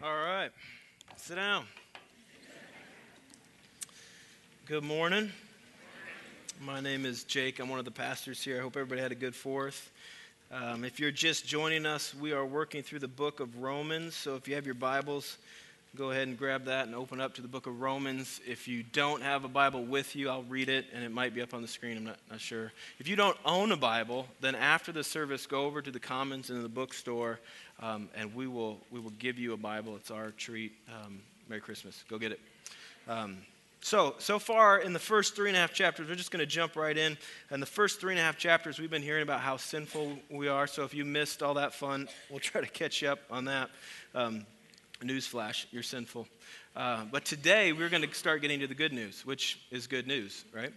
All right, sit down. Good morning. My name is Jake. I'm one of the pastors here. I hope everybody had a good fourth. Um, if you're just joining us, we are working through the book of Romans. So if you have your Bibles, go ahead and grab that and open up to the book of Romans. If you don't have a Bible with you, I'll read it, and it might be up on the screen. I'm not, not sure. If you don't own a Bible, then after the service, go over to the Commons and the bookstore, um, and we will, we will give you a Bible. It's our treat. Um, Merry Christmas. Go get it. Um, so, so far in the first three and a half chapters, we're just going to jump right in. In the first three and a half chapters, we've been hearing about how sinful we are. So, if you missed all that fun, we'll try to catch you up on that. Um, Newsflash, you're sinful. Uh, but today we're going to start getting to the good news, which is good news, right?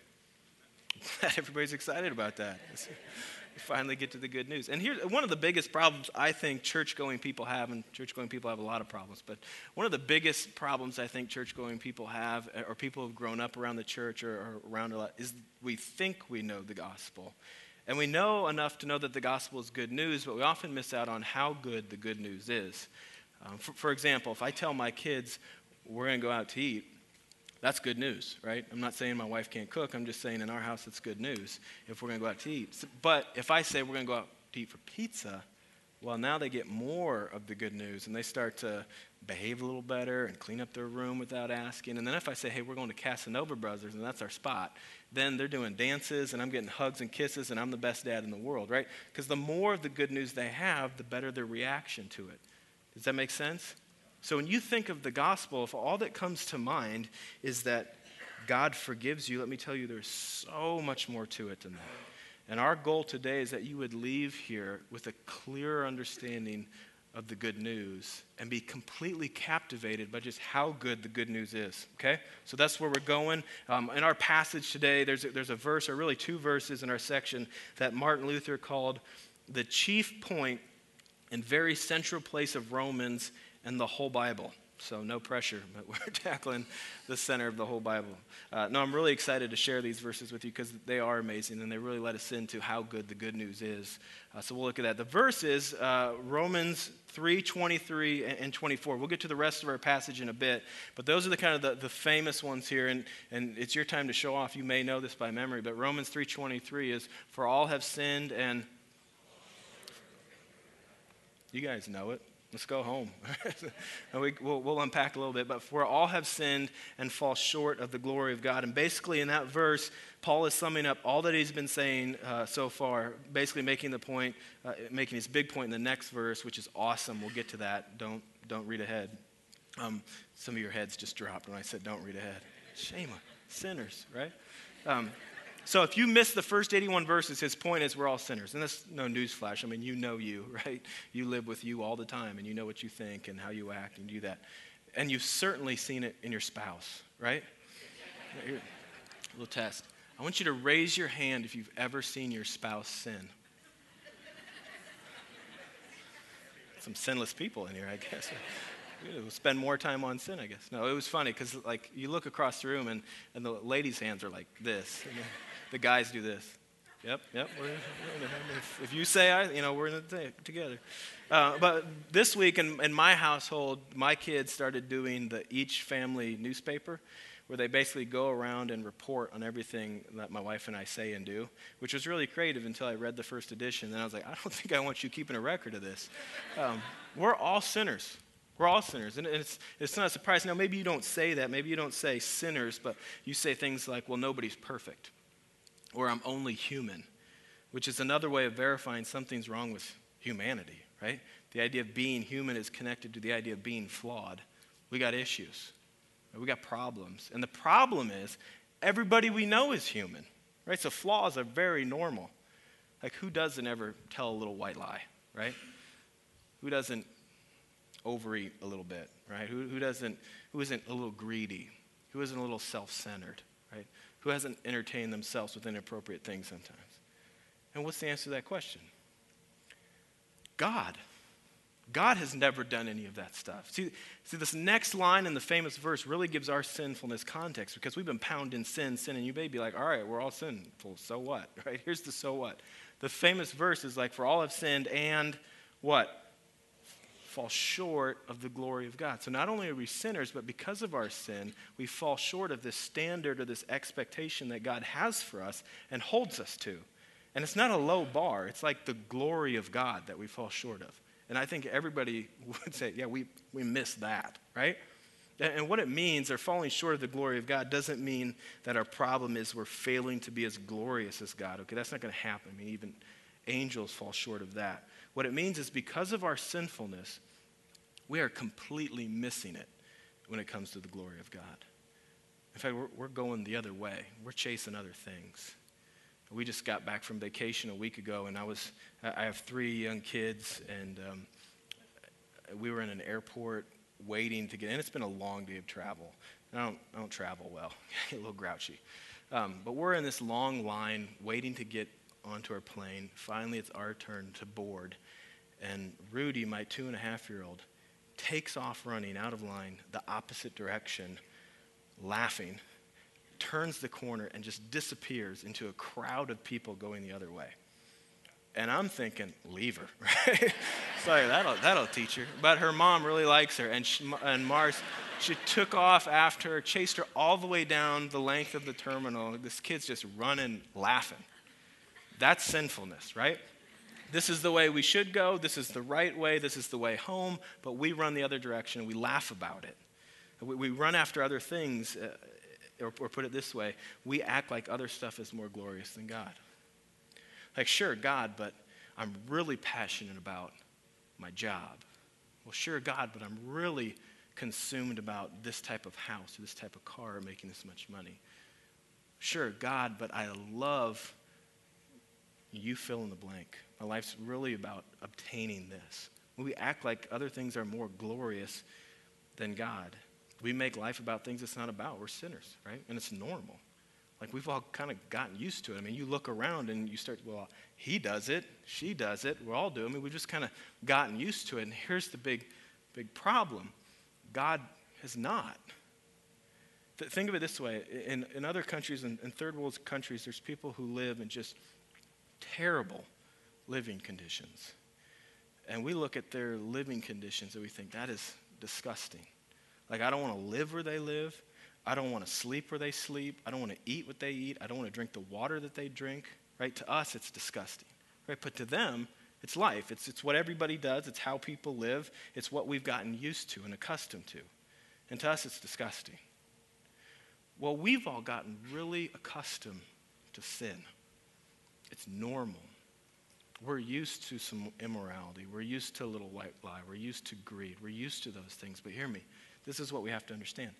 Everybody's excited about that. We finally get to the good news. And here's one of the biggest problems I think church going people have, and church going people have a lot of problems, but one of the biggest problems I think church going people have, or people who've grown up around the church or, or around a lot, is we think we know the gospel. And we know enough to know that the gospel is good news, but we often miss out on how good the good news is. Um, for, for example, if I tell my kids we're going to go out to eat, that's good news, right? I'm not saying my wife can't cook. I'm just saying in our house it's good news if we're going to go out to eat. But if I say we're going to go out to eat for pizza, well, now they get more of the good news and they start to behave a little better and clean up their room without asking. And then if I say, hey, we're going to Casanova Brothers and that's our spot, then they're doing dances and I'm getting hugs and kisses and I'm the best dad in the world, right? Because the more of the good news they have, the better their reaction to it. Does that make sense? So when you think of the gospel, if all that comes to mind is that God forgives you, let me tell you, there's so much more to it than that. And our goal today is that you would leave here with a clearer understanding of the good news and be completely captivated by just how good the good news is. Okay? So that's where we're going. Um, in our passage today, there's a, there's a verse, or really two verses in our section, that Martin Luther called the chief point and very central place of Romans and the whole Bible. So, no pressure, but we're tackling the center of the whole Bible. Uh, no, I'm really excited to share these verses with you because they are amazing and they really let us into how good the good news is. Uh, so, we'll look at that. The verses, uh, Romans 3 23 and 24. We'll get to the rest of our passage in a bit, but those are the kind of the, the famous ones here, and, and it's your time to show off. You may know this by memory, but Romans 3 23 is, For all have sinned and you guys know it. Let's go home. we, will we'll unpack a little bit, but for all have sinned and fall short of the glory of God. And basically, in that verse, Paul is summing up all that he's been saying uh, so far, basically making the point, uh, making his big point in the next verse, which is awesome. We'll get to that. Don't, don't read ahead. Um, some of your heads just dropped when I said don't read ahead. Shame on sinners, right? Um, so if you miss the first 81 verses, his point is we're all sinners. And that's no newsflash. I mean, you know you, right? You live with you all the time, and you know what you think and how you act and do that. And you've certainly seen it in your spouse, right? A little test. I want you to raise your hand if you've ever seen your spouse sin. Some sinless people in here, I guess. We'll spend more time on sin, I guess. No, it was funny because like you look across the room and, and the ladies' hands are like this the guys do this. Yep, yep. We're, we're if, if, you say I, you know, we're in it together. Uh, but this week in, in my household, my kids started doing the each family newspaper, where they basically go around and report on everything that my wife and I say and do, which was really creative until I read the first edition. Then I was like, I don't think I want you keeping a record of this. Um, we're all sinners. We're all sinners. And it's, it's not a surprise. Now, maybe you don't say that. Maybe you don't say sinners, but you say things like, well, nobody's perfect or I'm only human, which is another way of verifying something's wrong with humanity, right? The idea of being human is connected to the idea of being flawed. We got issues, we got problems. And the problem is, everybody we know is human, right? So flaws are very normal. Like, who doesn't ever tell a little white lie, right? Who doesn't overeat a little bit, right? Who, who doesn't, who isn't a little greedy? Who isn't a little self centered? Who hasn't entertained themselves with inappropriate things sometimes? And what's the answer to that question? God. God has never done any of that stuff. See, see, this next line in the famous verse really gives our sinfulness context because we've been pounding sin, sin, and you may be like, all right, we're all sinful, so what? Right? Here's the so what. The famous verse is like, for all have sinned and what? Fall short of the glory of God. So not only are we sinners, but because of our sin, we fall short of this standard or this expectation that God has for us and holds us to. And it's not a low bar, it's like the glory of God that we fall short of. And I think everybody would say, yeah, we, we miss that, right? And what it means, or falling short of the glory of God, doesn't mean that our problem is we're failing to be as glorious as God. Okay, that's not going to happen. I mean, even angels fall short of that. What it means is because of our sinfulness, we are completely missing it when it comes to the glory of God. In fact, we're, we're going the other way. We're chasing other things. We just got back from vacation a week ago, and I was I have three young kids, and um, we were in an airport waiting to get in. It's been a long day of travel. I don't, I don't travel well. I get a little grouchy. Um, but we're in this long line waiting to get onto our plane. Finally, it's our turn to board. And Rudy, my two and a half year old, takes off running out of line the opposite direction, laughing, turns the corner, and just disappears into a crowd of people going the other way. And I'm thinking, leave her, right? Sorry, that'll, that'll teach her. But her mom really likes her. And, she, and Mars, she took off after her, chased her all the way down the length of the terminal. This kid's just running, laughing. That's sinfulness, right? This is the way we should go. This is the right way. This is the way home. But we run the other direction we laugh about it. We, we run after other things, uh, or, or put it this way we act like other stuff is more glorious than God. Like, sure, God, but I'm really passionate about my job. Well, sure, God, but I'm really consumed about this type of house or this type of car making this much money. Sure, God, but I love you fill in the blank. My life's really about obtaining this. When we act like other things are more glorious than God, we make life about things it's not about. We're sinners, right? And it's normal. Like we've all kind of gotten used to it. I mean, you look around and you start, well, he does it, she does it, we're all doing it. I mean, we've just kind of gotten used to it. And here's the big, big problem God has not. Think of it this way in, in other countries, in, in third world countries, there's people who live in just terrible living conditions. And we look at their living conditions and we think, that is disgusting. Like, I don't want to live where they live. I don't want to sleep where they sleep. I don't want to eat what they eat. I don't want to drink the water that they drink. Right? To us, it's disgusting. Right? But to them, it's life. It's, it's what everybody does. It's how people live. It's what we've gotten used to and accustomed to. And to us, it's disgusting. Well, we've all gotten really accustomed to sin. It's normal. We're used to some immorality. We're used to a little white lie. We're used to greed. We're used to those things. But hear me. This is what we have to understand.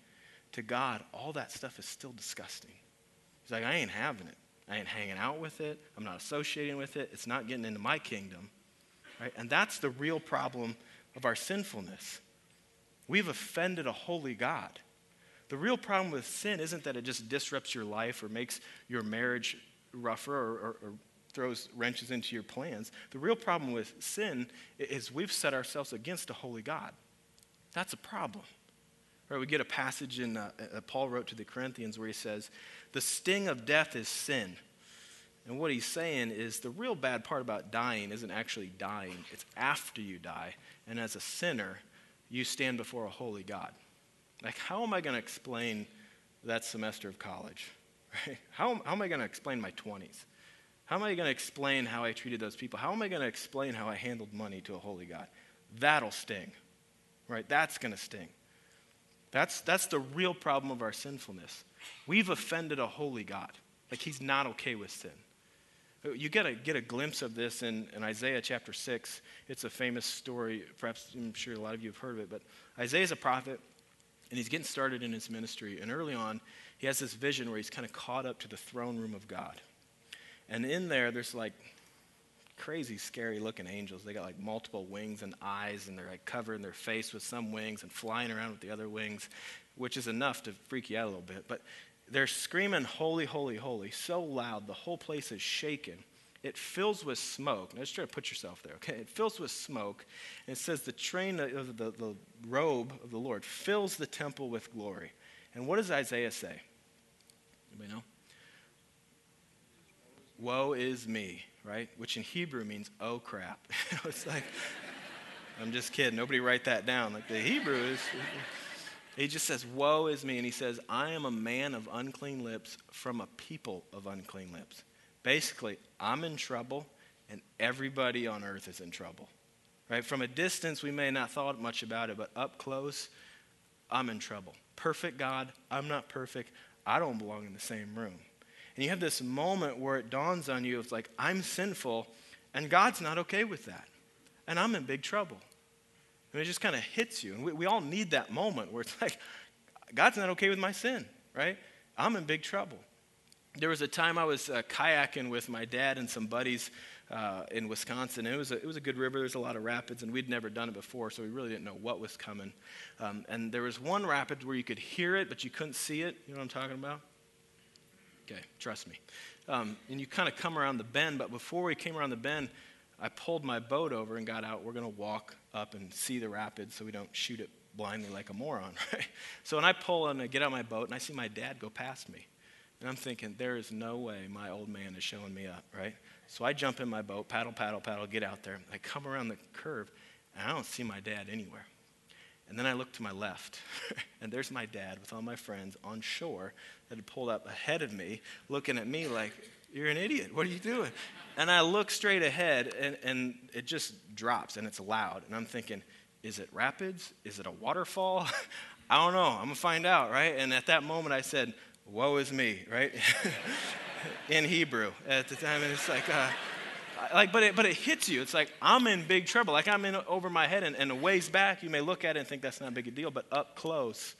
To God, all that stuff is still disgusting. He's like, I ain't having it. I ain't hanging out with it. I'm not associating with it. It's not getting into my kingdom. Right? And that's the real problem of our sinfulness. We've offended a holy God. The real problem with sin isn't that it just disrupts your life or makes your marriage rougher or, or, or throws wrenches into your plans. The real problem with sin is we've set ourselves against a holy God. That's a problem. Right, we get a passage in uh, uh, Paul wrote to the Corinthians where he says, "The sting of death is sin." And what he's saying is the real bad part about dying isn't actually dying; it's after you die. And as a sinner, you stand before a holy God. Like, how am I going to explain that semester of college? Right? How, how am I going to explain my 20s? How am I going to explain how I treated those people? How am I going to explain how I handled money to a holy God? That'll sting, right? That's going to sting. That's, that's the real problem of our sinfulness. We've offended a holy God. Like, he's not okay with sin. You get a, get a glimpse of this in, in Isaiah chapter 6. It's a famous story. Perhaps I'm sure a lot of you have heard of it. But Isaiah's a prophet, and he's getting started in his ministry. And early on, he has this vision where he's kind of caught up to the throne room of God. And in there, there's like crazy, scary looking angels. They got like multiple wings and eyes, and they're like covering their face with some wings and flying around with the other wings, which is enough to freak you out a little bit. But they're screaming, Holy, holy, holy, so loud, the whole place is shaking. It fills with smoke. Now, just try to put yourself there, okay? It fills with smoke. And it says the train of the, the robe of the Lord fills the temple with glory. And what does Isaiah say? Anybody know? Woe is me, right? Which in Hebrew means, oh crap. it's like, I'm just kidding. Nobody write that down. Like the Hebrew is. He just says, Woe is me. And he says, I am a man of unclean lips from a people of unclean lips. Basically, I'm in trouble and everybody on earth is in trouble. Right? From a distance, we may not thought much about it, but up close, I'm in trouble. Perfect God, I'm not perfect. I don't belong in the same room. And you have this moment where it dawns on you, it's like, I'm sinful, and God's not okay with that. And I'm in big trouble. And it just kind of hits you. And we, we all need that moment where it's like, God's not okay with my sin, right? I'm in big trouble. There was a time I was uh, kayaking with my dad and some buddies uh, in Wisconsin. It was, a, it was a good river. There's a lot of rapids, and we'd never done it before, so we really didn't know what was coming. Um, and there was one rapid where you could hear it, but you couldn't see it. You know what I'm talking about? Okay, trust me. Um, and you kind of come around the bend, but before we came around the bend, I pulled my boat over and got out. We're going to walk up and see the rapids so we don't shoot it blindly like a moron, right? So when I pull and I get out my boat and I see my dad go past me, and I'm thinking, there is no way my old man is showing me up, right? So I jump in my boat, paddle, paddle, paddle, get out there. I come around the curve, and I don't see my dad anywhere. And then I look to my left, and there's my dad with all my friends on shore that had pulled up ahead of me, looking at me like, You're an idiot. What are you doing? And I look straight ahead, and, and it just drops, and it's loud. And I'm thinking, Is it rapids? Is it a waterfall? I don't know. I'm going to find out, right? And at that moment, I said, Woe is me, right? in Hebrew at the time. And it's like, uh, like, but it, but it hits you. It's like I'm in big trouble. Like I'm in over my head, and, and a ways back, you may look at it and think that's not a big a deal, but up close,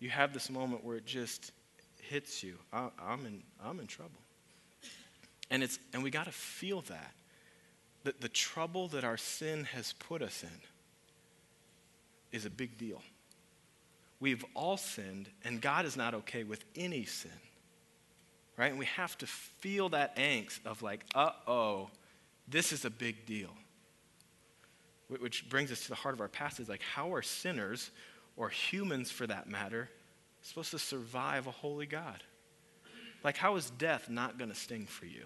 you have this moment where it just hits you. I, I'm in, I'm in trouble. And it's, and we got to feel that, that the trouble that our sin has put us in is a big deal. We've all sinned, and God is not okay with any sin right? And we have to feel that angst of like, uh oh, this is a big deal. Which brings us to the heart of our passage like, how are sinners, or humans for that matter, supposed to survive a holy God? Like, how is death not going to sting for you?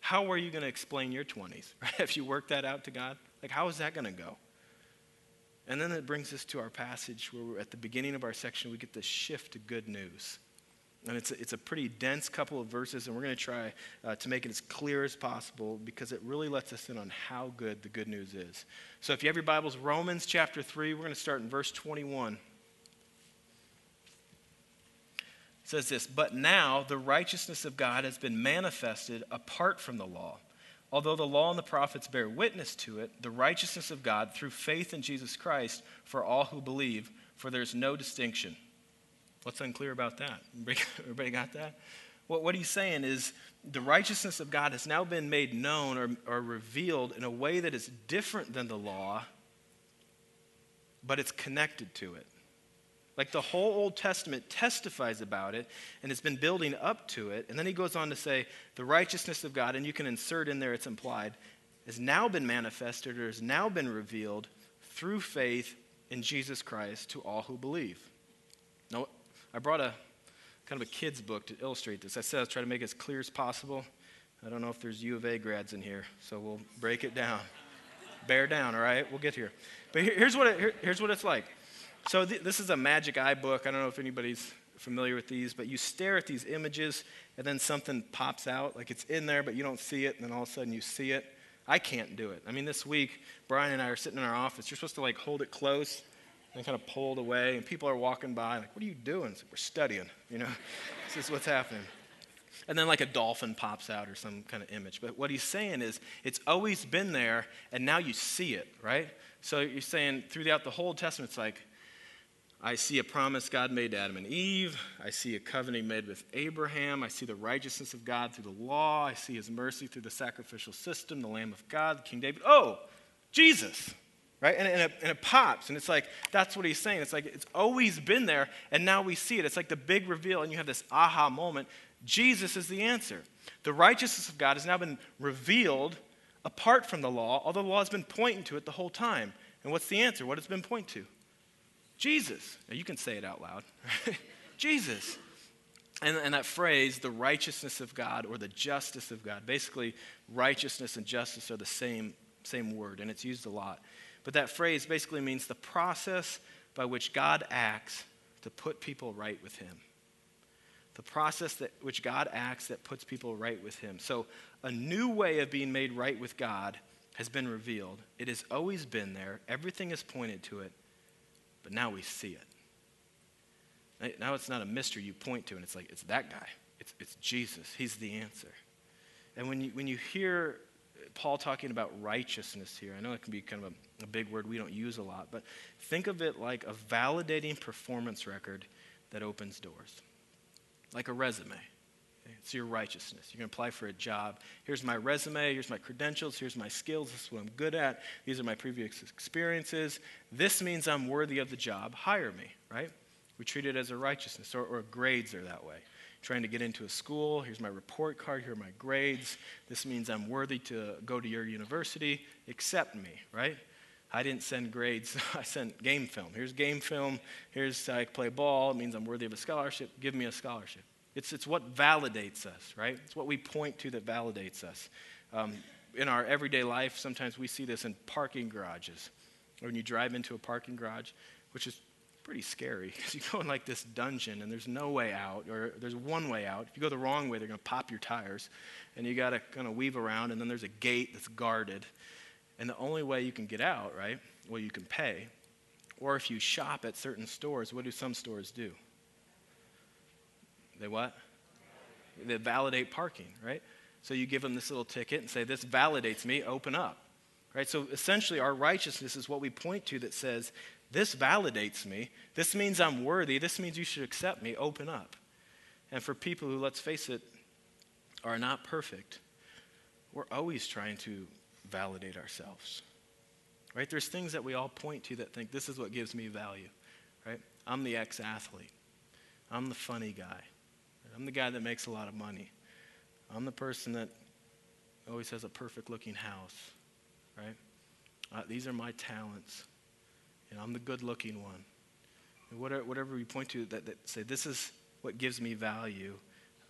How are you going to explain your 20s? Right? If you work that out to God, like, how is that going to go? And then it brings us to our passage where at the beginning of our section, we get this shift to good news. And it's a, it's a pretty dense couple of verses, and we're going to try uh, to make it as clear as possible because it really lets us in on how good the good news is. So if you have your Bibles, Romans chapter 3, we're going to start in verse 21. It says this But now the righteousness of God has been manifested apart from the law. Although the law and the prophets bear witness to it, the righteousness of God through faith in Jesus Christ for all who believe, for there's no distinction. What's unclear about that? Everybody got that? What, what he's saying is the righteousness of God has now been made known or, or revealed in a way that is different than the law, but it's connected to it. Like the whole Old Testament testifies about it and it's been building up to it. And then he goes on to say, the righteousness of God, and you can insert in there, it's implied, has now been manifested or has now been revealed through faith in Jesus Christ to all who believe. Now, I brought a kind of a kid's book to illustrate this. I said I'll try to make it as clear as possible. I don't know if there's U of A grads in here, so we'll break it down. Bear down, all right? We'll get here. But here, here's, what it, here, here's what it's like. So th- this is a magic eye book. I don't know if anybody's familiar with these, but you stare at these images and then something pops out, like it's in there, but you don't see it, and then all of a sudden you see it. I can't do it. I mean, this week, Brian and I are sitting in our office. You're supposed to like hold it close and kind of pulled away, and people are walking by, like, what are you doing? So we're studying, you know, this is what's happening. And then, like, a dolphin pops out or some kind of image. But what he's saying is, it's always been there, and now you see it, right? So you're saying throughout the whole Testament, it's like, I see a promise God made to Adam and Eve. I see a covenant made with Abraham. I see the righteousness of God through the law. I see his mercy through the sacrificial system, the Lamb of God, King David. Oh, Jesus right? And, and, it, and, it, pops, and it's like, that's what he's saying. It's like, it's always been there, and now we see it. It's like the big reveal, and you have this aha moment. Jesus is the answer. The righteousness of God has now been revealed apart from the law, although the law has been pointing to it the whole time. And what's the answer? What has been pointing to? Jesus. Now, you can say it out loud. Jesus. And, and that phrase, the righteousness of God or the justice of God, basically, righteousness and justice are the same, same word, and it's used a lot. But that phrase basically means the process by which God acts to put people right with Him. The process that which God acts that puts people right with Him. So, a new way of being made right with God has been revealed. It has always been there, everything is pointed to it, but now we see it. Now it's not a mystery you point to, and it's like, it's that guy. It's, it's Jesus. He's the answer. And when you, when you hear Paul talking about righteousness here, I know it can be kind of a, a big word we don't use a lot, but think of it like a validating performance record that opens doors, like a resume. It's your righteousness. You're going to apply for a job. Here's my resume. Here's my credentials. Here's my skills. This is what I'm good at. These are my previous experiences. This means I'm worthy of the job. Hire me, right? We treat it as a righteousness, or, or grades are that way. Trying to get into a school. Here's my report card. Here are my grades. This means I'm worthy to go to your university. Accept me, right? I didn't send grades. I sent game film. Here's game film. Here's I play ball. It means I'm worthy of a scholarship. Give me a scholarship. It's, it's what validates us, right? It's what we point to that validates us. Um, in our everyday life, sometimes we see this in parking garages. When you drive into a parking garage, which is pretty scary because you go in like this dungeon and there's no way out, or there's one way out. If you go the wrong way, they're going to pop your tires. And you got to kind of weave around, and then there's a gate that's guarded. And the only way you can get out, right? Well, you can pay. Or if you shop at certain stores, what do some stores do? They what? They validate parking, right? So you give them this little ticket and say, This validates me, open up. Right? So essentially, our righteousness is what we point to that says, This validates me. This means I'm worthy. This means you should accept me, open up. And for people who, let's face it, are not perfect, we're always trying to validate ourselves. Right? There's things that we all point to that think this is what gives me value. Right? I'm the ex athlete. I'm the funny guy. I'm the guy that makes a lot of money. I'm the person that always has a perfect looking house, right? Uh, these are my talents. Know, I'm the good looking one. And whatever, whatever we point to that, that say, this is what gives me value.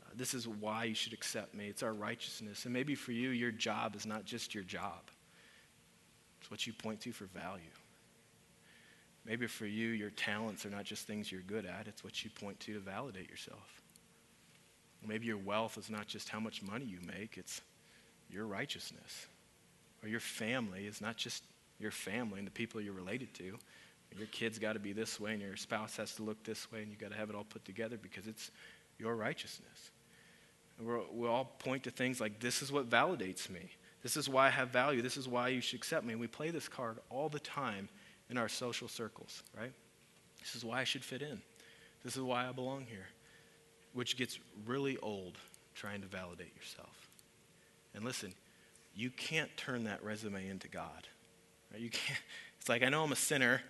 Uh, this is why you should accept me. It's our righteousness. And maybe for you, your job is not just your job, it's what you point to for value. Maybe for you, your talents are not just things you're good at, it's what you point to to validate yourself. Maybe your wealth is not just how much money you make, it's your righteousness. Or your family is not just your family and the people you're related to. Your kids got to be this way, and your spouse has to look this way, and you got to have it all put together because it's your righteousness. And we all point to things like, this is what validates me. This is why I have value. This is why you should accept me. And we play this card all the time in our social circles, right? This is why I should fit in. This is why I belong here which gets really old trying to validate yourself. And listen, you can't turn that resume into God. You can't. It's like I know I'm a sinner,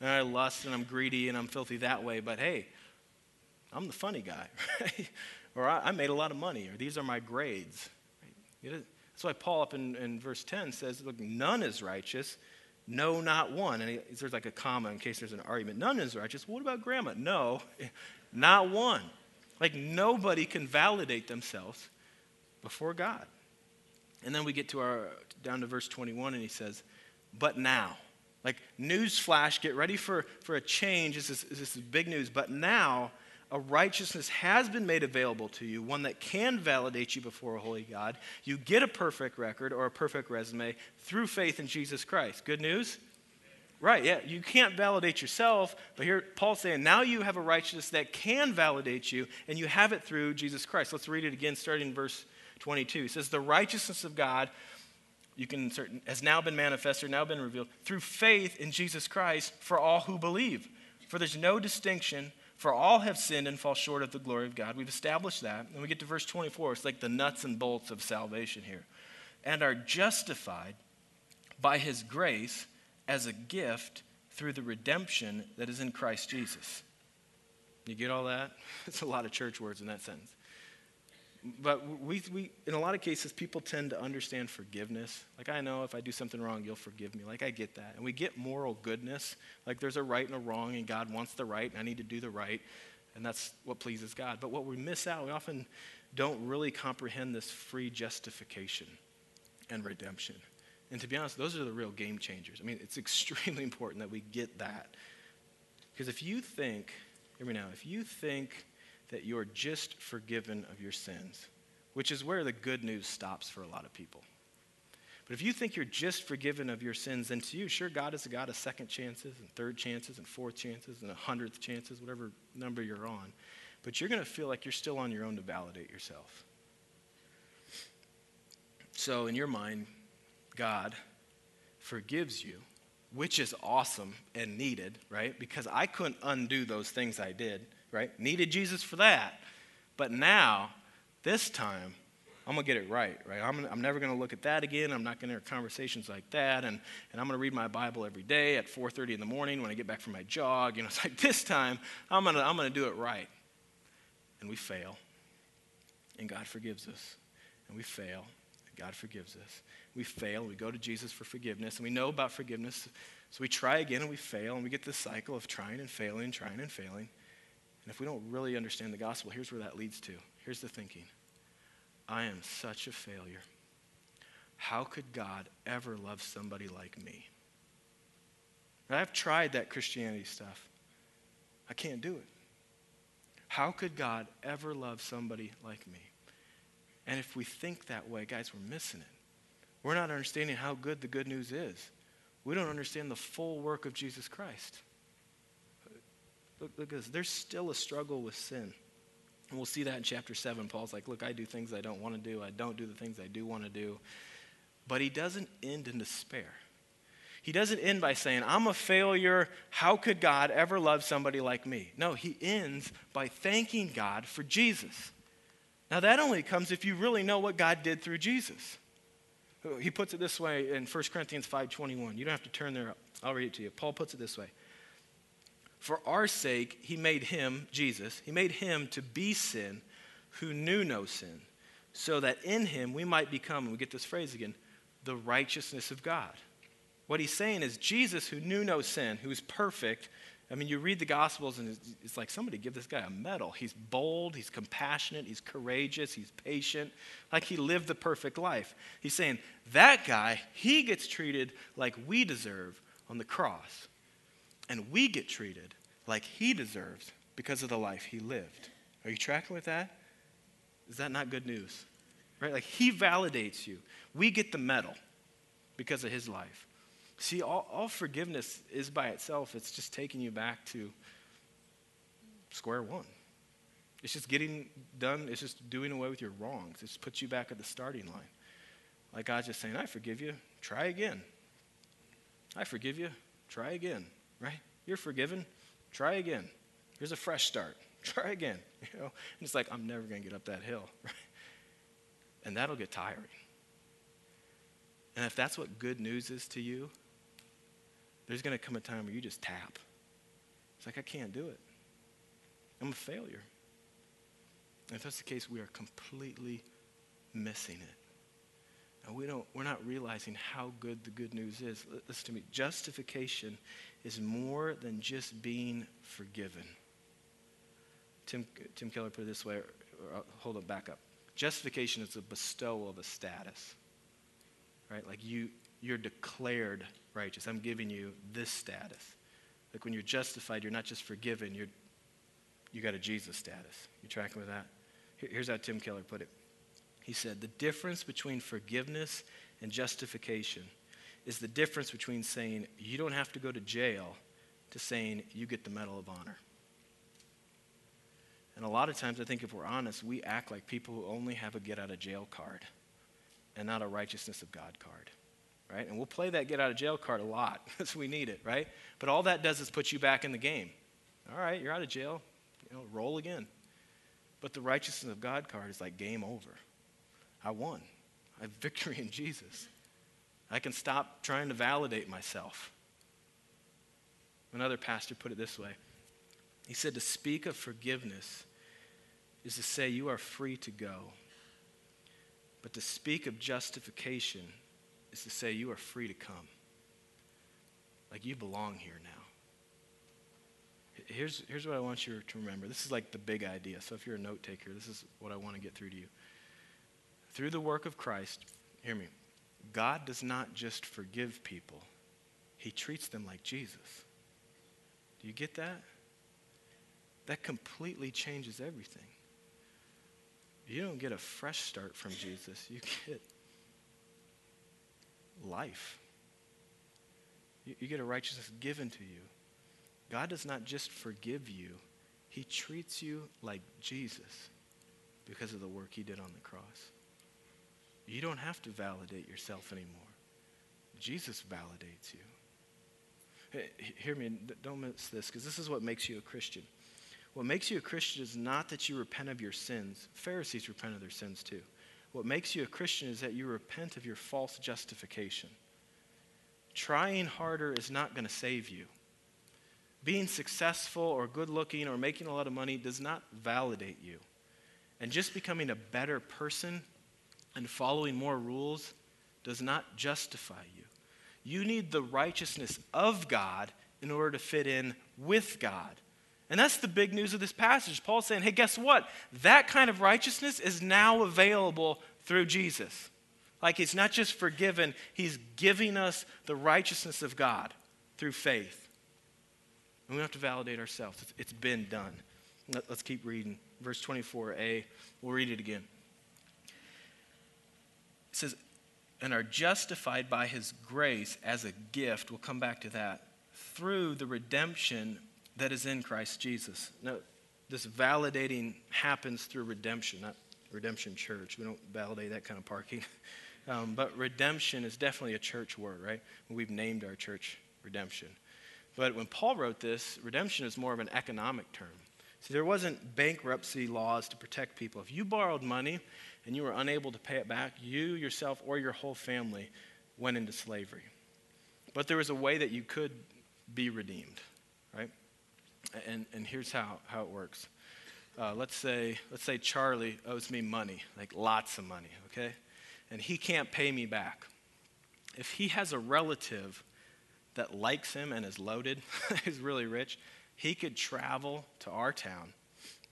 and I lust, and I'm greedy, and I'm filthy that way. But hey, I'm the funny guy, right? or I, I, made a lot of money, or these are my grades. Right? That's why Paul up in, in verse 10 says, "Look, none is righteous." No, not one. And he, there's like a comma in case there's an argument. None is righteous. What about grandma? No, not one. Like nobody can validate themselves before God. And then we get to our down to verse 21 and he says, "But now." Like news flash, get ready for, for a change. This is, this is big news. But now a righteousness has been made available to you, one that can validate you before a holy God. You get a perfect record or a perfect resume through faith in Jesus Christ. Good news? Right, yeah. You can't validate yourself, but here Paul's saying now you have a righteousness that can validate you, and you have it through Jesus Christ. Let's read it again, starting in verse 22. It says, The righteousness of God you can insert, has now been manifested, now been revealed through faith in Jesus Christ for all who believe. For there's no distinction, for all have sinned and fall short of the glory of God. We've established that. And we get to verse 24. It's like the nuts and bolts of salvation here. And are justified by his grace as a gift through the redemption that is in Christ Jesus. You get all that? It's a lot of church words in that sentence. But we, we, in a lot of cases, people tend to understand forgiveness. Like, I know if I do something wrong, you'll forgive me. Like, I get that. And we get moral goodness. Like, there's a right and a wrong, and God wants the right, and I need to do the right. And that's what pleases God. But what we miss out, we often don't really comprehend this free justification and redemption. And to be honest, those are the real game changers. I mean, it's extremely important that we get that. Because if you think, hear me now, if you think that you're just forgiven of your sins, which is where the good news stops for a lot of people. But if you think you're just forgiven of your sins, then to you, sure, God is a God of second chances and third chances and fourth chances and a hundredth chances, whatever number you're on. But you're going to feel like you're still on your own to validate yourself. So, in your mind, God forgives you, which is awesome and needed, right? Because I couldn't undo those things I did, right? Needed Jesus for that. But now, this time, I'm going to get it right, right? I'm, I'm never going to look at that again. I'm not going to have conversations like that. And, and I'm going to read my Bible every day at 4.30 in the morning when I get back from my jog. You know, it's like this time, I'm going to I'm going to do it right. And we fail. And God forgives us. And we fail. And God forgives us. We fail. We go to Jesus for forgiveness. And we know about forgiveness. So we try again and we fail. And we get this cycle of trying and failing, trying and failing. And if we don't really understand the gospel, here's where that leads to. Here's the thinking I am such a failure. How could God ever love somebody like me? I've tried that Christianity stuff. I can't do it. How could God ever love somebody like me? And if we think that way, guys, we're missing it. We're not understanding how good the good news is. We don't understand the full work of Jesus Christ. Look, look at this. There's still a struggle with sin. And we'll see that in chapter 7. Paul's like, Look, I do things I don't want to do. I don't do the things I do want to do. But he doesn't end in despair. He doesn't end by saying, I'm a failure. How could God ever love somebody like me? No, he ends by thanking God for Jesus. Now, that only comes if you really know what God did through Jesus. He puts it this way in 1 Corinthians 5.21. You don't have to turn there. I'll read it to you. Paul puts it this way. For our sake, he made him, Jesus, he made him to be sin who knew no sin, so that in him we might become, and we get this phrase again, the righteousness of God. What he's saying is Jesus, who knew no sin, who's perfect. I mean, you read the Gospels and it's like somebody give this guy a medal. He's bold, he's compassionate, he's courageous, he's patient, like he lived the perfect life. He's saying that guy, he gets treated like we deserve on the cross and we get treated like he deserves because of the life he lived. Are you tracking with that? Is that not good news? Right? Like he validates you. We get the medal because of his life. See, all, all forgiveness is by itself, it's just taking you back to square one. It's just getting done, it's just doing away with your wrongs. It just puts you back at the starting line. Like God's just saying, I forgive you, try again. I forgive you, try again right? You're forgiven. Try again. Here's a fresh start. Try again. You know, and it's like I'm never going to get up that hill, right? And that'll get tiring. And if that's what good news is to you, there's going to come a time where you just tap. It's like I can't do it. I'm a failure. And if that's the case, we are completely missing it. And we don't, we're not realizing how good the good news is. Listen to me. Justification is more than just being forgiven. Tim, Tim Keller put it this way, or, or, hold it back up. Justification is a bestowal of a status. Right? Like you, you're declared righteous. I'm giving you this status. Like when you're justified, you're not just forgiven, you're, you got a Jesus status. You tracking with that? Here's how Tim Keller put it. He said, The difference between forgiveness and justification is the difference between saying you don't have to go to jail to saying you get the Medal of Honor. And a lot of times, I think if we're honest, we act like people who only have a get out of jail card and not a righteousness of God card. Right? And we'll play that get out of jail card a lot because we need it, right? But all that does is put you back in the game. All right, you're out of jail, you know, roll again. But the righteousness of God card is like game over. I won. I have victory in Jesus. I can stop trying to validate myself. Another pastor put it this way He said, To speak of forgiveness is to say you are free to go. But to speak of justification is to say you are free to come. Like you belong here now. Here's, here's what I want you to remember. This is like the big idea. So if you're a note taker, this is what I want to get through to you. Through the work of Christ, hear me, God does not just forgive people, He treats them like Jesus. Do you get that? That completely changes everything. You don't get a fresh start from Jesus, you get life. You, you get a righteousness given to you. God does not just forgive you, He treats you like Jesus because of the work He did on the cross. You don't have to validate yourself anymore. Jesus validates you. Hey, hear me, don't miss this, because this is what makes you a Christian. What makes you a Christian is not that you repent of your sins. Pharisees repent of their sins too. What makes you a Christian is that you repent of your false justification. Trying harder is not going to save you. Being successful or good looking or making a lot of money does not validate you. And just becoming a better person and following more rules does not justify you. You need the righteousness of God in order to fit in with God. And that's the big news of this passage. Paul's saying, hey, guess what? That kind of righteousness is now available through Jesus. Like he's not just forgiven, he's giving us the righteousness of God through faith. And we don't have to validate ourselves. it's, been done. Let's keep reading. Verse 24a, we'll read it again. Says, and are justified by his grace as a gift. We'll come back to that. Through the redemption that is in Christ Jesus. Now, this validating happens through redemption, not redemption church. We don't validate that kind of parking. Um, but redemption is definitely a church word, right? We've named our church redemption. But when Paul wrote this, redemption is more of an economic term. See, there wasn't bankruptcy laws to protect people. If you borrowed money and you were unable to pay it back, you yourself or your whole family went into slavery. But there was a way that you could be redeemed, right? And, and here's how, how it works. Uh, let's say let's say Charlie owes me money, like lots of money, okay, and he can't pay me back. If he has a relative that likes him and is loaded, is really rich, he could travel to our town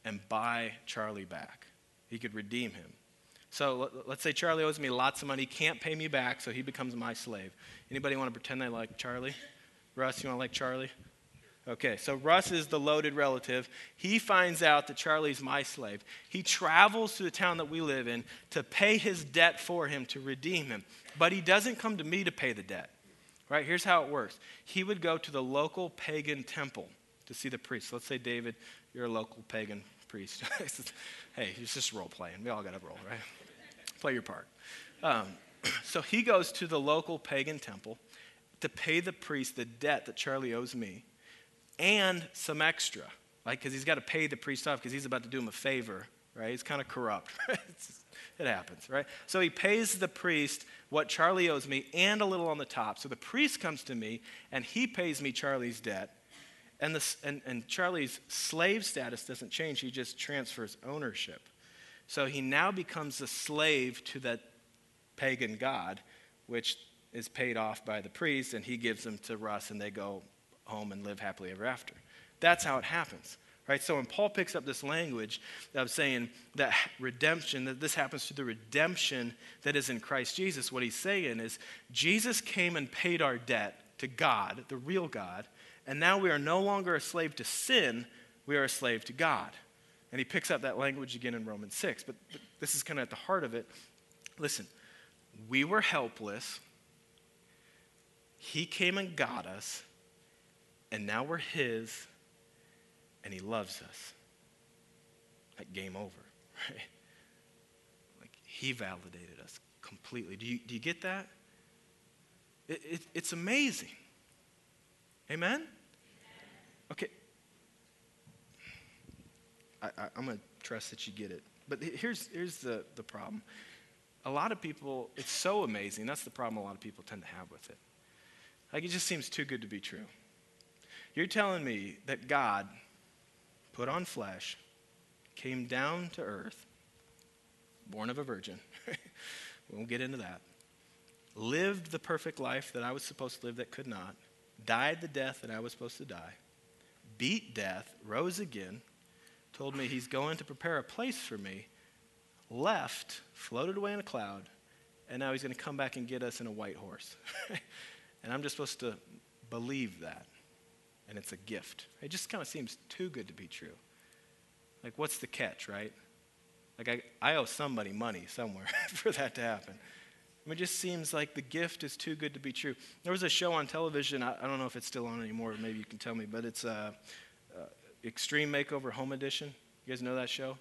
and buy Charlie back. He could redeem him. So let's say Charlie owes me lots of money, can't pay me back, so he becomes my slave. Anybody want to pretend they like Charlie? Russ, you want to like Charlie? Okay, so Russ is the loaded relative. He finds out that Charlie's my slave. He travels to the town that we live in to pay his debt for him, to redeem him. But he doesn't come to me to pay the debt. Right? Here's how it works he would go to the local pagan temple to see the priest. Let's say, David, you're a local pagan priest. hey, it's just role playing. We all got to roll, right? Play your part. Um, so he goes to the local pagan temple to pay the priest the debt that Charlie owes me and some extra, like, because he's got to pay the priest off because he's about to do him a favor, right? He's kind of corrupt. it happens, right? So he pays the priest what Charlie owes me and a little on the top. So the priest comes to me and he pays me Charlie's debt. And, the, and, and Charlie's slave status doesn't change, he just transfers ownership. So he now becomes a slave to that pagan god, which is paid off by the priest, and he gives them to Russ, and they go home and live happily ever after. That's how it happens. Right? So when Paul picks up this language of saying that redemption, that this happens through the redemption that is in Christ Jesus, what he's saying is Jesus came and paid our debt to God, the real God, and now we are no longer a slave to sin, we are a slave to God. And he picks up that language again in Romans 6. But, but this is kind of at the heart of it. Listen, we were helpless. He came and got us and now we're His, and He loves us. Like game over, right? Like He validated us completely. Do you, do you get that? It, it, it's amazing. Amen? Okay. I, I'm going to trust that you get it. But here's, here's the, the problem. A lot of people, it's so amazing. That's the problem a lot of people tend to have with it. Like, it just seems too good to be true. You're telling me that God put on flesh, came down to earth, born of a virgin. we won't get into that. Lived the perfect life that I was supposed to live that could not, died the death that I was supposed to die, beat death, rose again, told me he's going to prepare a place for me, left, floated away in a cloud, and now he's going to come back and get us in a white horse. and I'm just supposed to believe that. And it's a gift. It just kind of seems too good to be true. Like, what's the catch, right? Like, I, I owe somebody money somewhere for that to happen. I mean, it just seems like the gift is too good to be true. There was a show on television, I, I don't know if it's still on anymore, maybe you can tell me, but it's uh, Extreme Makeover Home Edition. You guys know that show?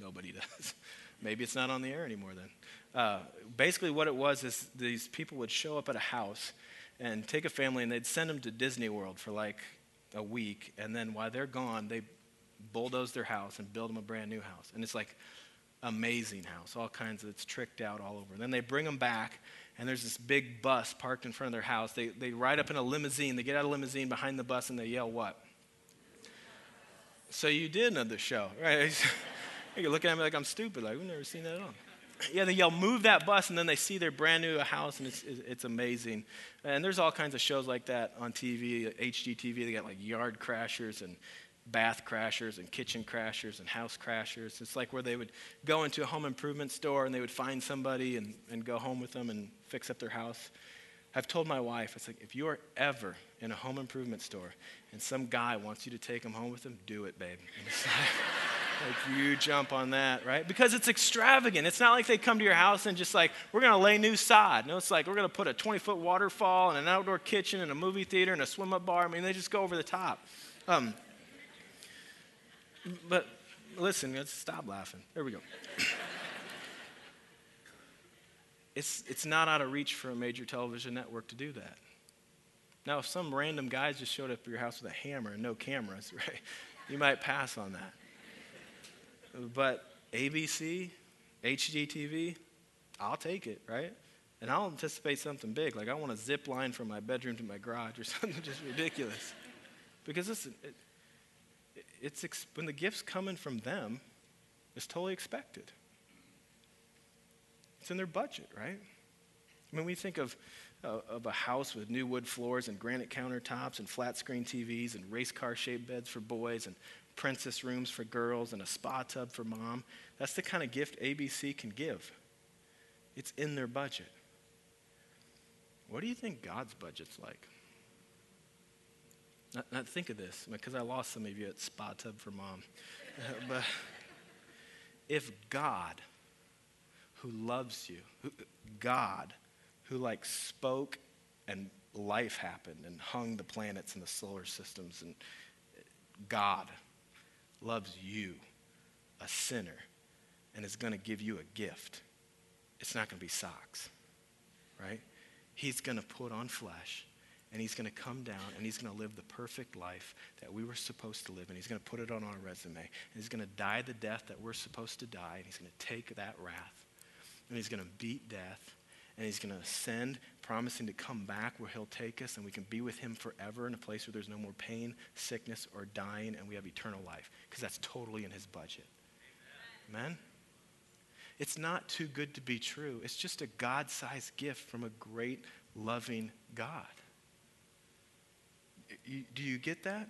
Nobody does. maybe it's not on the air anymore then. Uh, basically, what it was is these people would show up at a house and take a family and they'd send them to Disney World for like a week. And then while they're gone, they bulldoze their house and build them a brand new house. And it's like amazing house, all kinds of, it's tricked out all over. And then they bring them back and there's this big bus parked in front of their house. They, they ride up in a limousine, they get out of a limousine behind the bus and they yell, What? So you did know the show, right? You're looking at me like I'm stupid, like we've never seen that at all yeah, they yell, move that bus, and then they see their brand new house, and it's, it's amazing. And there's all kinds of shows like that on TV, HGTV. They got like yard crashers and bath crashers and kitchen crashers and house crashers. It's like where they would go into a home improvement store and they would find somebody and, and go home with them and fix up their house. I've told my wife, it's like, if you are ever in a home improvement store and some guy wants you to take him home with him, do it, babe. Like you jump on that, right? Because it's extravagant. It's not like they come to your house and just like, we're going to lay new sod. No, it's like, we're going to put a 20 foot waterfall and an outdoor kitchen and a movie theater and a swim up bar. I mean, they just go over the top. Um, but listen, let's stop laughing. There we go. it's, it's not out of reach for a major television network to do that. Now, if some random guys just showed up at your house with a hammer and no cameras, right, you might pass on that. But ABC, HGTV, I'll take it, right? And I'll anticipate something big. Like I want a zip line from my bedroom to my garage or something just ridiculous. Because listen, it, it's ex- when the gift's coming from them, it's totally expected. It's in their budget, right? I mean, we think of, of a house with new wood floors and granite countertops and flat screen TVs and race car shaped beds for boys and princess rooms for girls and a spa tub for mom. That's the kind of gift ABC can give. It's in their budget. What do you think God's budget's like? Not, not think of this, because I lost some of you at spa tub for mom. But if God, who loves you, who, God, who like spoke and life happened and hung the planets and the solar systems and God loves you, a sinner, and is going to give you a gift, it's not going to be socks, right? He's going to put on flesh and he's going to come down and he's going to live the perfect life that we were supposed to live and he's going to put it on our resume and he's going to die the death that we're supposed to die and he's going to take that wrath and he's going to beat death and he's going to ascend, promising to come back where he'll take us and we can be with him forever in a place where there's no more pain, sickness, or dying, and we have eternal life because that's totally in his budget. Amen? It's not too good to be true. It's just a God sized gift from a great, loving God. Do you get that?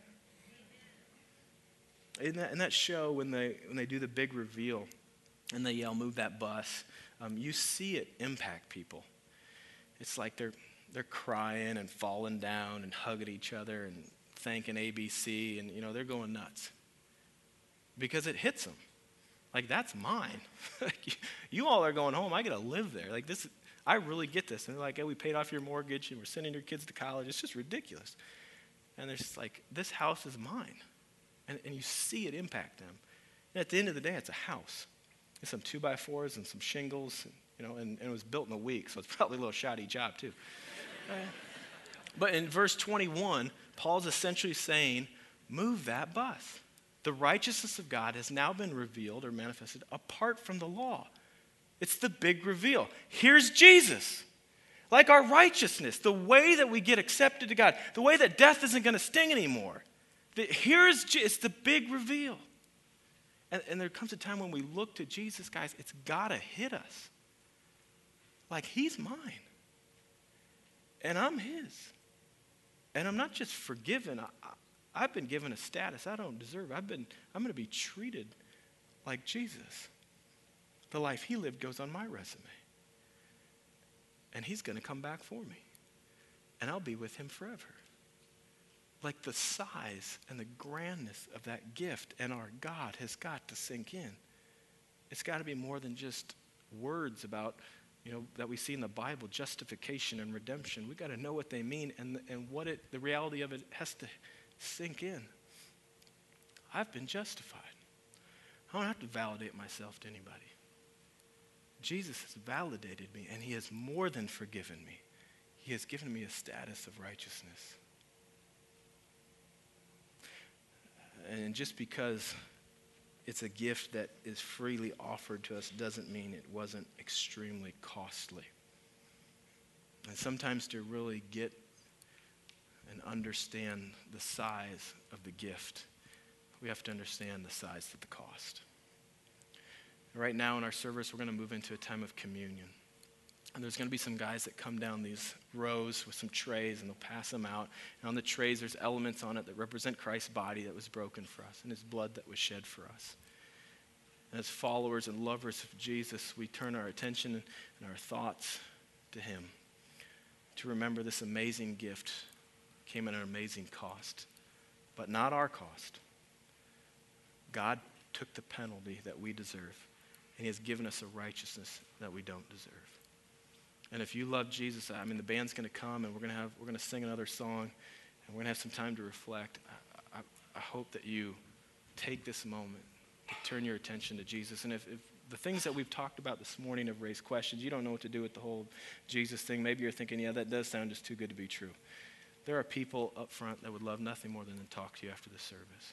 In that, in that show, when they, when they do the big reveal and they yell, Move that bus, um, you see it impact people. It's like they're, they're crying and falling down and hugging each other and thanking ABC, and you know, they're going nuts because it hits them. Like, that's mine. you, you all are going home. I get to live there. Like, this, I really get this. And they're like, hey, we paid off your mortgage and we're sending your kids to college. It's just ridiculous. And they're just like, this house is mine. And, and you see it impact them. And at the end of the day, it's a house some two by fours and some shingles, you know, and, and, it was built in a week, so it's probably a little shoddy job too. Uh, but in verse 21, Paul's essentially saying, move that bus. The righteousness of God has now been revealed or manifested apart from the law. It's the big reveal. Here's Jesus. Like our righteousness, the way that we get accepted to God, the way that death isn't going to sting anymore. The, here's it's the big reveal. And, and there comes a time when we look to Jesus, guys, it's got to hit us. Like, He's mine. And I'm His. And I'm not just forgiven, I, I, have been given a status I don't deserve. I've been, I'm going to be treated like Jesus. The life He lived goes on my resume. and he's going to come back for me. And I'll be with him forever. Like the size and the grandness of that gift and our God has got to sink in. It's got to be more than just words about, you know, that we see in the Bible, justification and redemption. We've got to know what they mean and, and what it, the reality of it has to sink in. I've been justified. I don't have to validate myself to anybody. Jesus has validated me, and he has more than forgiven me. He has given me a status of righteousness. And just because it's a gift that is freely offered to us doesn't mean it wasn't extremely costly. And sometimes to really get and understand the size of the gift, we have to understand the size of the cost. Right now in our service, we're going to move into a time of communion. And there's going to be some guys that come down these rows with some trays and they'll pass them out. And on the trays, there's elements on it that represent Christ's body that was broken for us and his blood that was shed for us. And as followers and lovers of Jesus, we turn our attention and our thoughts to him to remember this amazing gift came at an amazing cost, but not our cost. God took the penalty that we deserve, and he has given us a righteousness that we don't deserve. And if you love Jesus, I mean, the band's going to come and we're going to have we're going to sing another song, and we're going to have some time to reflect. I, I, I hope that you take this moment to turn your attention to Jesus. And if, if the things that we've talked about this morning have raised questions, you don't know what to do with the whole Jesus thing. Maybe you're thinking, yeah, that does sound just too good to be true. There are people up front that would love nothing more than to talk to you after the service.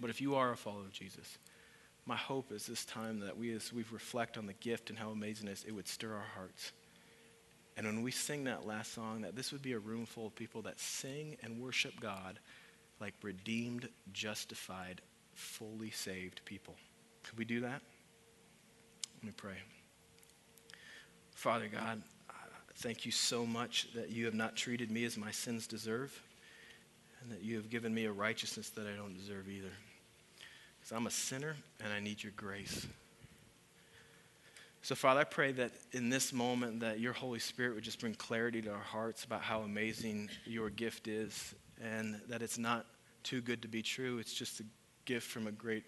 But if you are a follower of Jesus, my hope is this time that we, as we reflect on the gift and how amazing it is, it would stir our hearts and when we sing that last song, that this would be a room full of people that sing and worship God like redeemed, justified, fully saved people. Could we do that? Let me pray. Father God, thank you so much that you have not treated me as my sins deserve, and that you have given me a righteousness that I don't deserve either. Because I'm a sinner and I need your grace. So, Father, I pray that in this moment that your Holy Spirit would just bring clarity to our hearts about how amazing your gift is and that it's not too good to be true. It's just a gift from a great,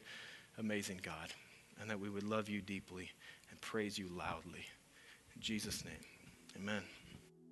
amazing God. And that we would love you deeply and praise you loudly. In Jesus' name, amen.